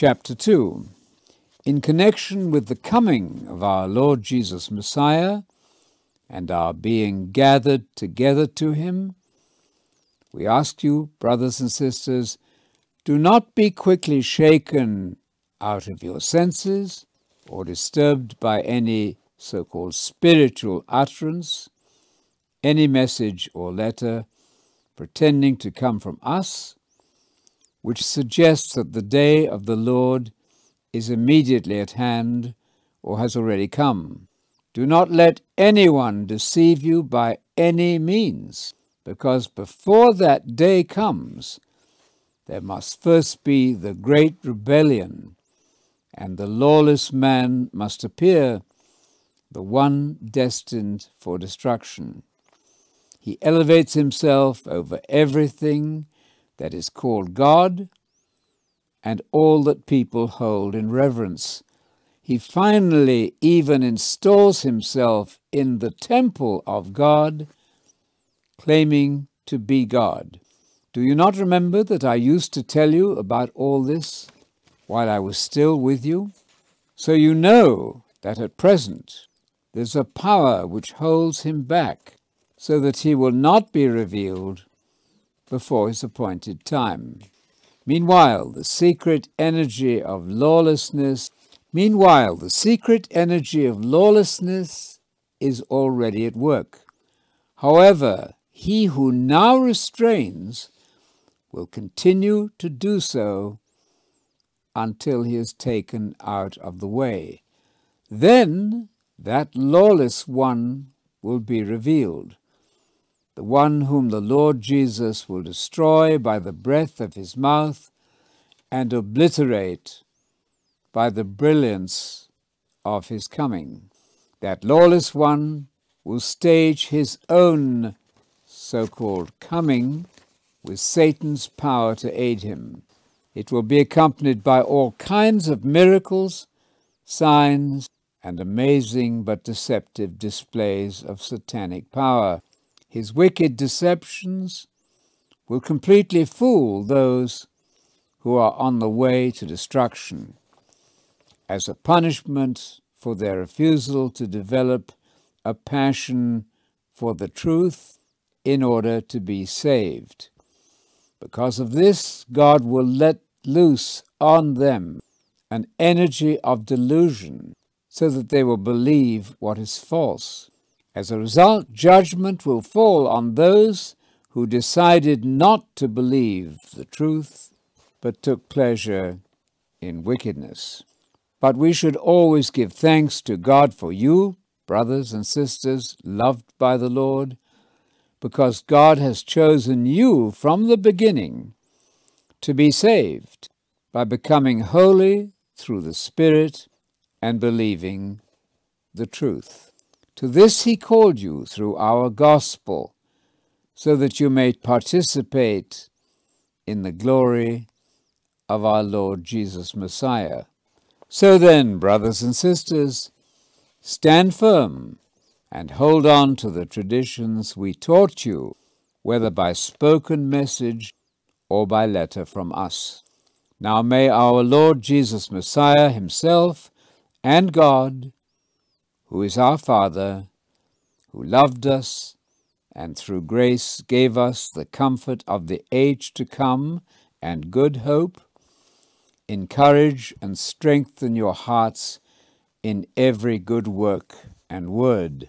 Chapter 2 In connection with the coming of our Lord Jesus Messiah and our being gathered together to him, we ask you, brothers and sisters, do not be quickly shaken out of your senses or disturbed by any so called spiritual utterance, any message or letter pretending to come from us, which suggests that the day of the Lord is immediately at hand or has already come. Do not let anyone deceive you by any means, because before that day comes, there must first be the great rebellion, and the lawless man must appear, the one destined for destruction. He elevates himself over everything that is called God and all that people hold in reverence. He finally even installs himself in the temple of God, claiming to be God. Do you not remember that I used to tell you about all this while I was still with you? So you know that at present there's a power which holds him back, so that he will not be revealed before his appointed time. Meanwhile, the secret energy of lawlessness, meanwhile, the secret energy of lawlessness is already at work. However, he who now restrains will continue to do so until he is taken out of the way. Then that lawless one will be revealed, the one whom the Lord Jesus will destroy by the breath of his mouth and obliterate by the brilliance of his coming. That lawless one will stage his own so called coming with Satan's power to aid him. It will be accompanied by all kinds of miracles, signs, and amazing but deceptive displays of satanic power. His wicked deceptions will completely fool those who are on the way to destruction as a punishment for their refusal to develop a passion for the truth in order to be saved. Because of this, God will let loose on them an energy of delusion so that they will believe what is false. As a result, judgment will fall on those who decided not to believe the truth but took pleasure in wickedness. But we should always give thanks to God for you, brothers and sisters, loved by the Lord, because God has chosen you from the beginning to be saved by becoming holy through the Spirit and believing the truth. To this he called you through our gospel, so that you may participate in the glory of our Lord Jesus Messiah. So then, brothers and sisters, stand firm and hold on to the traditions we taught you, whether by spoken message or by letter from us. Now may our Lord Jesus Messiah himself and God, who is our Father, who loved us and through grace gave us the comfort of the age to come and good hope, encourage and strengthen your hearts in every good work and word